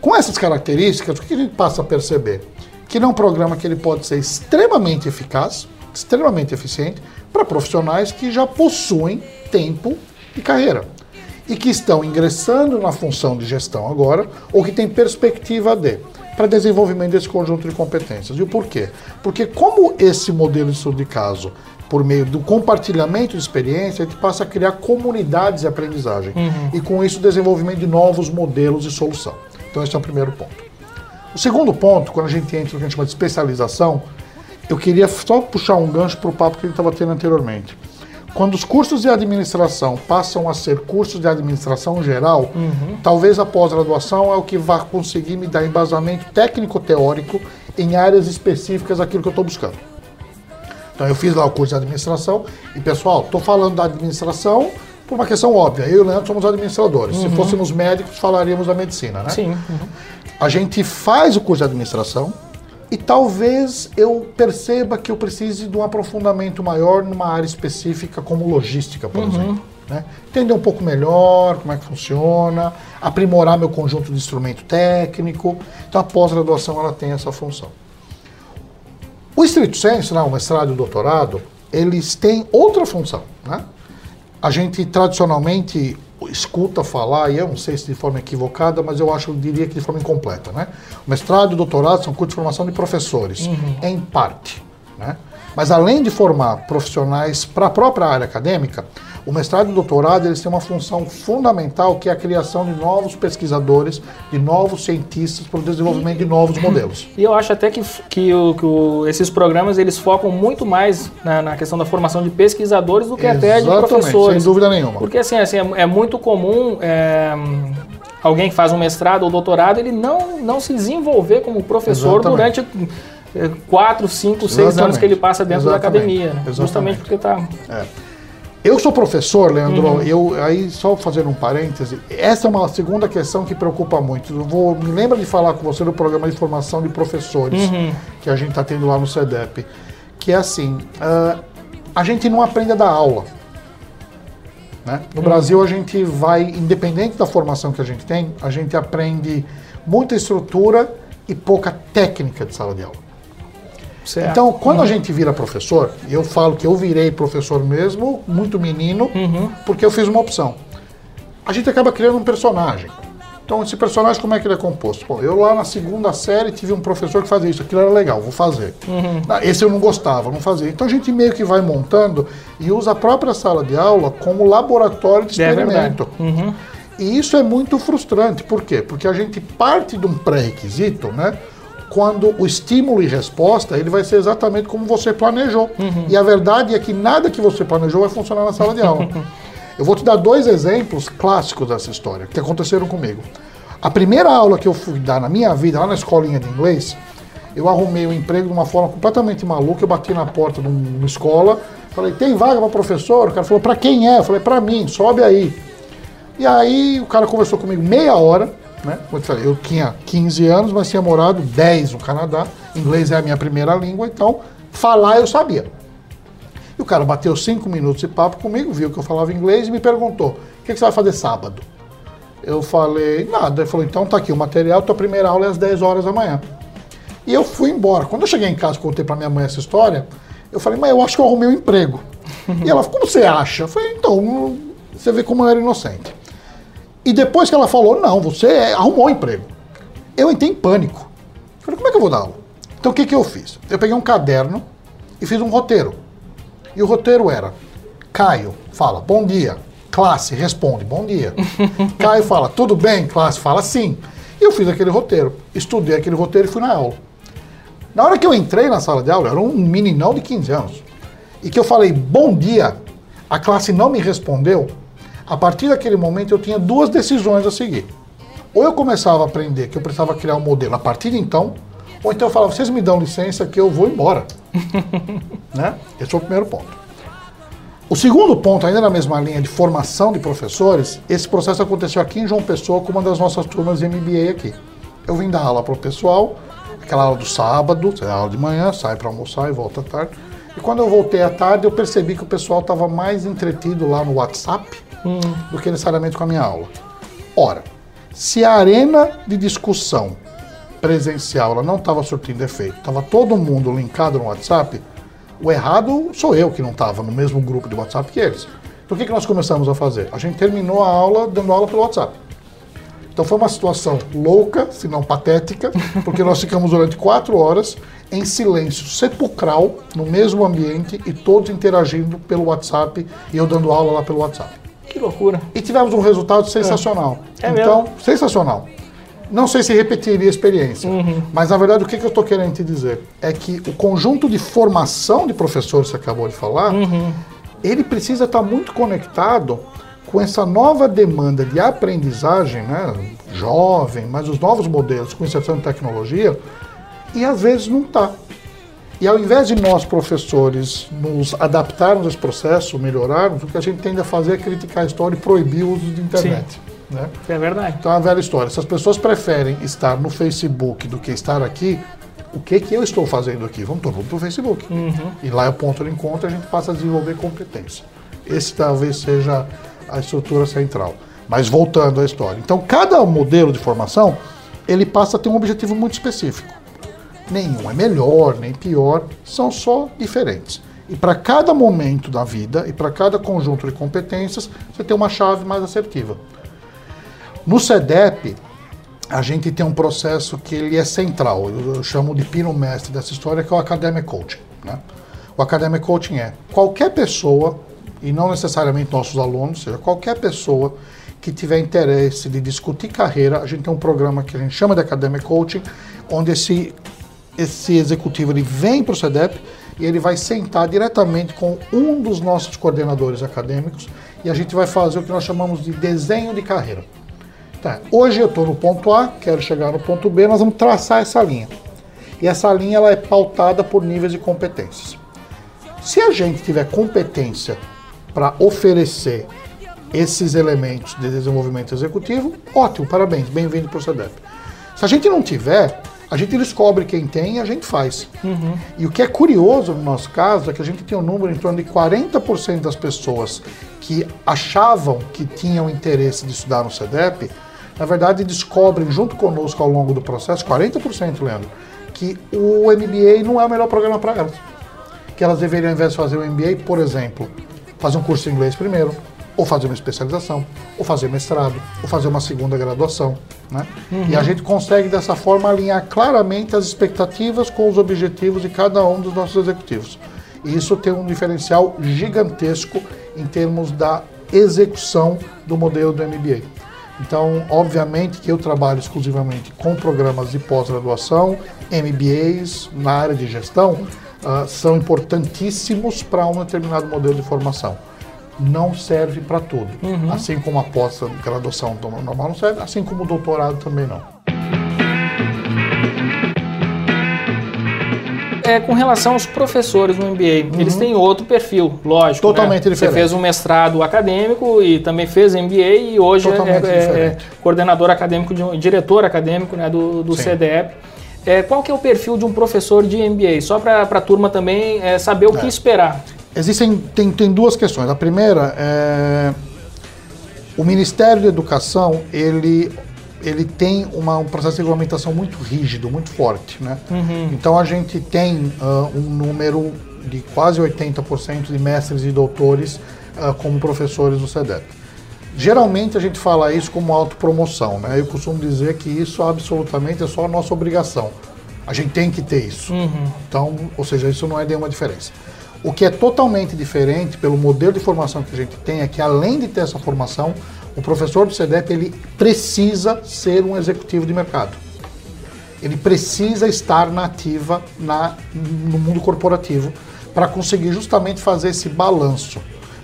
Com essas características, o que a gente passa a perceber? Que ele é um programa que ele pode ser extremamente eficaz, extremamente eficiente, para profissionais que já possuem tempo de carreira e que estão ingressando na função de gestão agora ou que têm perspectiva de para desenvolvimento desse conjunto de competências. E o porquê? Porque como esse modelo de estudo de caso, por meio do compartilhamento de experiência, a gente passa a criar comunidades de aprendizagem uhum. e com isso o desenvolvimento de novos modelos de solução. Então esse é o primeiro ponto. O segundo ponto, quando a gente entra no que a gente chama de especialização, eu queria só puxar um gancho para o papo que a gente estava tendo anteriormente. Quando os cursos de administração passam a ser cursos de administração geral, uhum. talvez a pós-graduação é o que vai conseguir me dar embasamento técnico-teórico em áreas específicas daquilo que eu estou buscando. Então eu fiz lá o curso de administração e, pessoal, estou falando da administração por uma questão óbvia. Eu e o Leandro somos administradores. Uhum. Se fôssemos médicos, falaríamos da medicina, né? Sim. Uhum. A gente faz o curso de administração, e talvez eu perceba que eu precise de um aprofundamento maior numa área específica, como logística, por uhum. exemplo. Né? Entender um pouco melhor como é que funciona, aprimorar meu conjunto de instrumento técnico. Então a pós-graduação ela tem essa função. O estrito senso, né, o mestrado e o doutorado, eles têm outra função. Né? A gente tradicionalmente escuta falar, e eu não sei se de forma equivocada, mas eu acho, eu diria que de forma incompleta, né? O mestrado e o doutorado são cursos de formação de professores, uhum. em parte, né? Mas além de formar profissionais para a própria área acadêmica, o mestrado e o doutorado eles têm uma função fundamental que é a criação de novos pesquisadores, de novos cientistas para o desenvolvimento de novos modelos. E eu acho até que, que, o, que o, esses programas eles focam muito mais na, na, questão da formação de pesquisadores do que Exatamente, até de professores. sem dúvida nenhuma. Porque assim, assim é, é muito comum é, alguém que faz um mestrado ou doutorado ele não, não se desenvolver como professor Exatamente. durante é, quatro, cinco, seis Exatamente. anos que ele passa dentro Exatamente. da academia. Né? Justamente porque está. É. Eu sou professor, Leandro, uhum. eu aí só fazendo um parêntese, essa é uma segunda questão que preocupa muito. Eu vou me lembra de falar com você do programa de formação de professores uhum. que a gente está tendo lá no CEDEP, que é assim, uh, a gente não aprende a dar aula. Né? No uhum. Brasil a gente vai, independente da formação que a gente tem, a gente aprende muita estrutura e pouca técnica de sala de aula. Certo. Então, quando uhum. a gente vira professor, eu falo que eu virei professor mesmo, muito menino, uhum. porque eu fiz uma opção. A gente acaba criando um personagem. Então, esse personagem, como é que ele é composto? Pô, eu lá na segunda série tive um professor que fazia isso, aquilo era legal, vou fazer. Uhum. Ah, esse eu não gostava, não fazia. Então, a gente meio que vai montando e usa a própria sala de aula como laboratório de é experimento. É uhum. E isso é muito frustrante. Por quê? Porque a gente parte de um pré-requisito, né? Quando o estímulo e resposta ele vai ser exatamente como você planejou. Uhum. E a verdade é que nada que você planejou vai funcionar na sala de aula. Eu vou te dar dois exemplos clássicos dessa história que aconteceram comigo. A primeira aula que eu fui dar na minha vida, lá na escolinha de inglês, eu arrumei o um emprego de uma forma completamente maluca. Eu bati na porta de uma escola, falei: tem vaga para professor? O cara falou: para quem é? Eu falei: para mim, sobe aí. E aí o cara conversou comigo meia hora né? Eu tinha 15 anos, mas tinha morado 10 no Canadá. Inglês é a minha primeira língua, então falar eu sabia. E o cara bateu 5 minutos de papo comigo, viu que eu falava inglês e me perguntou: o que, você vai fazer sábado? Eu falei: nada. Ele falou: então tá aqui o material, tua primeira aula é às 10 horas da manhã. E eu fui embora. Quando eu cheguei em casa contei para minha mãe essa história, eu falei: mas eu acho que eu arrumei um emprego. e ela como você acha? Eu falei: então, você vê como eu era inocente. E depois que ela falou, não, você arrumou um emprego. Eu entrei em pânico. Falei, como é que eu vou dar aula? Então o que, que eu fiz? Eu peguei um caderno e fiz um roteiro. E o roteiro era: Caio fala, bom dia. Classe responde, bom dia. Caio fala, tudo bem? Classe fala, sim. E eu fiz aquele roteiro, estudei aquele roteiro e fui na aula. Na hora que eu entrei na sala de aula, era um meninão de 15 anos. E que eu falei, bom dia, a classe não me respondeu, a partir daquele momento eu tinha duas decisões a seguir. Ou eu começava a aprender que eu precisava criar um modelo a partir de então, ou então eu falava, vocês me dão licença que eu vou embora. né? Esse foi o primeiro ponto. O segundo ponto, ainda na mesma linha de formação de professores, esse processo aconteceu aqui em João Pessoa com uma das nossas turmas de MBA aqui. Eu vim dar aula para o pessoal, aquela aula do sábado, aula de manhã, sai para almoçar e volta à tarde. E quando eu voltei à tarde, eu percebi que o pessoal estava mais entretido lá no WhatsApp do que necessariamente com a minha aula. Ora, se a arena de discussão presencial ela não estava surtindo efeito, estava todo mundo linkado no WhatsApp, o errado sou eu que não estava no mesmo grupo de WhatsApp que eles. Então o que, que nós começamos a fazer? A gente terminou a aula dando aula pelo WhatsApp. Então foi uma situação louca, se não patética, porque nós ficamos durante quatro horas em silêncio sepulcral, no mesmo ambiente e todos interagindo pelo WhatsApp e eu dando aula lá pelo WhatsApp. Que loucura. E tivemos um resultado sensacional. É então, sensacional. Não sei se repetiria a experiência, mas na verdade o que, eu estou querendo te dizer é que o conjunto de formação de professores que você acabou de falar, ele precisa estar muito conectado com essa nova demanda de aprendizagem, né, jovem, mas os novos modelos com inserção de tecnologia, e às vezes não está. E ao invés de nós, professores, nos adaptarmos a esse processo, melhorarmos, o que a gente tende a fazer é criticar a história e proibir o uso de internet. Né? É verdade. Então é uma velha história. Se as pessoas preferem estar no Facebook do que estar aqui, o que, que eu estou fazendo aqui? Vamos todo mundo para o Facebook. E lá é o ponto de encontro e a gente passa a desenvolver competência. Esse talvez seja a estrutura central. Mas voltando à história. Então, cada modelo de formação, ele passa a ter um objetivo muito específico. Nenhum é melhor, nem pior, são só diferentes. E para cada momento da vida e para cada conjunto de competências, você tem uma chave mais assertiva. No CEDEP, a gente tem um processo que ele é central, eu, eu chamo de pino mestre dessa história, que é o Academic Coaching. Né? O Academic Coaching é qualquer pessoa, e não necessariamente nossos alunos, seja, qualquer pessoa que tiver interesse de discutir carreira, a gente tem um programa que a gente chama de Academic Coaching, onde esse, esse executivo ele vem para o CEDEP e ele vai sentar diretamente com um dos nossos coordenadores acadêmicos e a gente vai fazer o que nós chamamos de desenho de carreira. Tá, hoje eu estou no ponto A, quero chegar no ponto B, nós vamos traçar essa linha. E essa linha ela é pautada por níveis de competências. Se a gente tiver competência para oferecer esses elementos de desenvolvimento executivo, ótimo, parabéns, bem-vindo para o CEDEP. Se a gente não tiver, a gente descobre quem tem e a gente faz. E o que é curioso no nosso caso é que a gente tem um número em torno de 40% das pessoas que achavam que tinham interesse de estudar no CEDEP, na verdade descobrem junto conosco ao longo do processo, 40%, Leandro, que o MBA não é o melhor programa para elas. Que elas deveriam, ao invés de fazer o MBA, por exemplo, fazer um curso de inglês primeiro, ou fazer uma especialização, ou fazer mestrado, ou fazer uma segunda graduação. Né? E a gente consegue dessa forma alinhar claramente as expectativas com os objetivos de cada um dos nossos executivos. E isso tem um diferencial gigantesco em termos da execução do modelo do MBA. Então, obviamente que eu trabalho exclusivamente com programas de pós-graduação, MBAs na área de gestão, ah, são importantíssimos para um determinado modelo de formação não serve para tudo. Assim como a pós-graduação normal não serve, assim como o doutorado também não. É, com relação aos professores no MBA, eles têm outro perfil, lógico. Uhum. Totalmente né? diferente. Você fez um mestrado acadêmico e também fez MBA e hoje é, é- é coordenador acadêmico, de um- diretor acadêmico né, do, do. CDEP. É, qual que é o perfil de um professor de MBA? Só para a turma também é, saber o que É. esperar. Existem tem, tem duas questões. A primeira é o Ministério da Educação ele ele tem uma, um processo de regulamentação muito rígido, muito forte, né? Então a gente tem ah, um número de quase 80% de mestres e doutores ah, como professores do CEDEP. Geralmente a gente fala isso como autopromoção, né? Eu costumo dizer que isso absolutamente é só a nossa obrigação. A gente tem que ter isso. Então, ou seja, isso não é nenhuma diferença. O que é totalmente diferente pelo modelo de formação que a gente tem é que além de ter essa formação, o professor do CEDEP ele precisa ser um executivo de mercado. Ele precisa estar na ativa na, no mundo corporativo para conseguir justamente fazer esse balanço.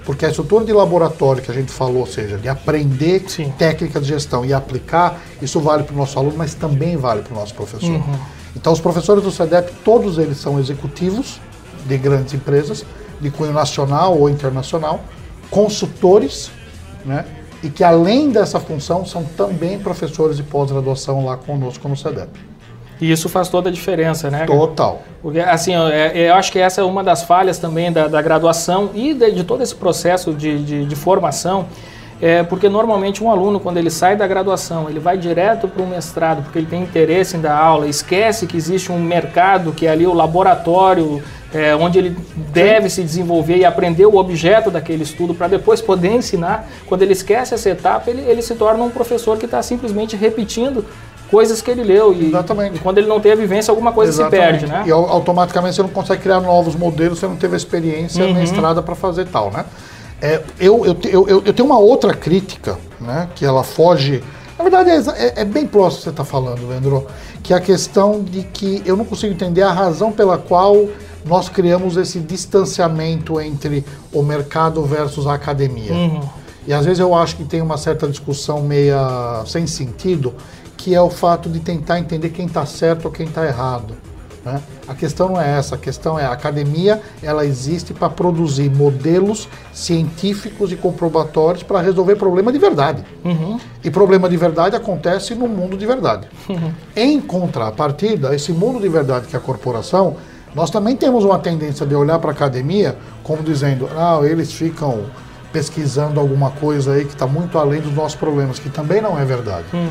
Porque a estrutura de laboratório que a gente falou, ou seja, de aprender Sim. técnicas de gestão e aplicar, isso vale para o nosso aluno, mas também vale para o nosso professor. Então, os professores do CEDEP, todos eles são executivos de grandes empresas, de cunho nacional ou internacional, consultores, né? e que além dessa função são também professores de pós-graduação lá conosco no CEDEP. E isso faz toda a diferença, né? Total. Porque, assim, eu, eu acho que essa é uma das falhas também da, da graduação e de, de, todo esse processo de, de, de formação. É porque normalmente um aluno, quando ele sai da graduação, ele vai direto para o mestrado, porque ele tem interesse em dar aula, esquece que existe um mercado, que é ali o laboratório, é, onde ele deve Sim. se desenvolver e aprender o objeto daquele estudo para depois poder ensinar. Quando ele esquece essa etapa, ele, ele se torna um professor que está simplesmente repetindo coisas que ele leu. E, Exatamente. E quando ele não tem a vivência, alguma coisa Exatamente. se perde, né? E automaticamente você não consegue criar novos modelos, você não teve a experiência uhum. na estrada para fazer tal, né? É, eu, eu, eu, eu, tenho uma outra crítica, né? Que ela foge. Na verdade, é, é, é bem próximo que você está falando, Leandro, que é a questão de que eu não consigo entender a razão pela qual nós criamos esse distanciamento entre o mercado versus a academia. Uhum. E às vezes eu acho que tem uma certa discussão meia sem sentido, que é o fato de tentar entender quem está certo ou quem está errado. Né? A questão não é essa, a questão é a academia ela existe para produzir modelos científicos e comprobatórios para resolver problema de verdade. Uhum. E problema de verdade acontece no mundo de verdade. Uhum. Em contrapartida, esse mundo de verdade que é a corporação, nós também temos uma tendência de olhar para a academia como dizendo, ah, eles ficam pesquisando alguma coisa aí que está muito além dos nossos problemas, que também não é verdade. Uhum.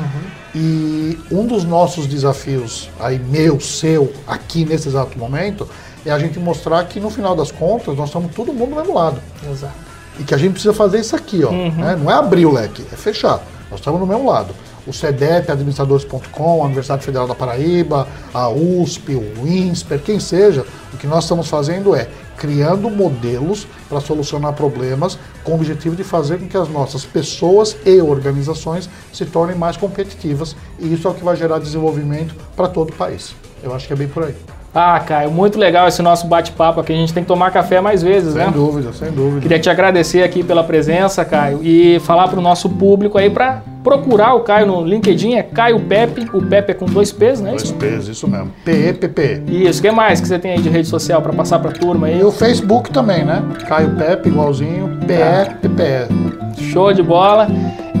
E um dos nossos desafios, aí meu, seu, aqui nesse exato momento, é a gente mostrar que no final das contas nós estamos todo mundo do mesmo lado. Exato. E que a gente precisa fazer isso aqui, ó. Uhum. Né? Não é abrir o leque, é fechar. Nós estamos no mesmo lado. O CEDEP, administradores.com, a Universidade Federal da Paraíba, a USP, o INSPER, quem seja, o que nós estamos fazendo é criando modelos para solucionar problemas com o objetivo de fazer com que as nossas pessoas e organizações se tornem mais competitivas e isso é o que vai gerar desenvolvimento para todo o país. Eu acho que é bem por aí. Ah, Caio, muito legal esse nosso bate-papo aqui. A gente tem que tomar café mais vezes, sem né? Sem dúvida, sem dúvida. Queria te agradecer aqui pela presença, Caio, e falar para o nosso público aí para procurar o Caio no LinkedIn, é Caio Pepe, o Pepe é com dois P's, né? Dois P's, isso mesmo. P-E-P-P. Isso, o que mais que você tem aí de rede social para passar para turma aí? E o Facebook também, né? Caio Pepe, igualzinho, P-E-P-P-E. Show de bola.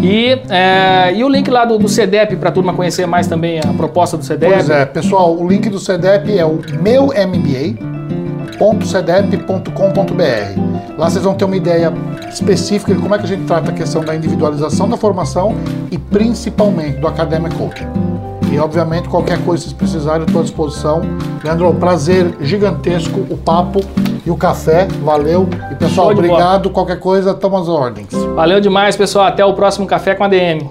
E, é, e o link lá do, do CEDEP para a turma conhecer mais também a proposta do CEDEP. Pois é, pessoal, o link do CEDEP é o meumba.cedep.com.br. Lá vocês vão ter uma ideia específica de como é que a gente trata a questão da individualização da formação e principalmente do Academic Coaching. E obviamente qualquer coisa que vocês precisarem, eu estou à disposição. Leandro, prazer gigantesco o papo e o café. Valeu. E pessoal, obrigado. Bola. Qualquer coisa, estamos às ordens. Valeu demais, pessoal. Até o próximo Café com a DM.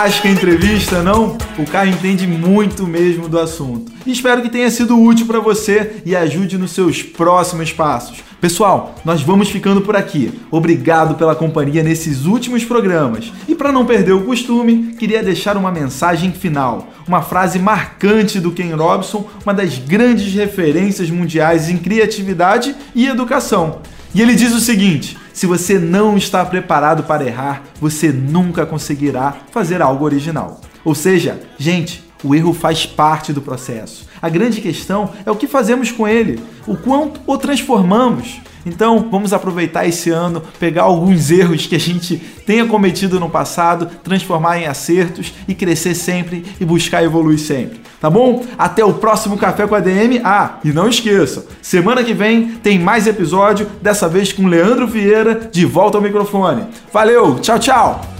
Fantástica entrevista, não? O Caio entende muito mesmo do assunto. Espero que tenha sido útil para você e ajude nos seus próximos passos. Pessoal, nós vamos ficando por aqui. Obrigado pela companhia nesses últimos programas. E para não perder o costume, queria deixar uma mensagem final, uma frase marcante do Ken Robson, uma das grandes referências mundiais em criatividade e educação. E ele diz o seguinte: se você não está preparado para errar, você nunca conseguirá fazer algo original. Ou seja, gente, o erro faz parte do processo. A grande questão é o que fazemos com ele, o quanto o transformamos. Então, vamos aproveitar esse ano, pegar alguns erros que a gente tenha cometido no passado, transformar em acertos e crescer sempre e buscar evoluir sempre. Tá bom? Até o próximo Café com a DM. Ah, e não esqueça, semana que vem tem mais episódio, dessa vez com Leandro Vieira de volta ao microfone. Valeu, tchau, tchau!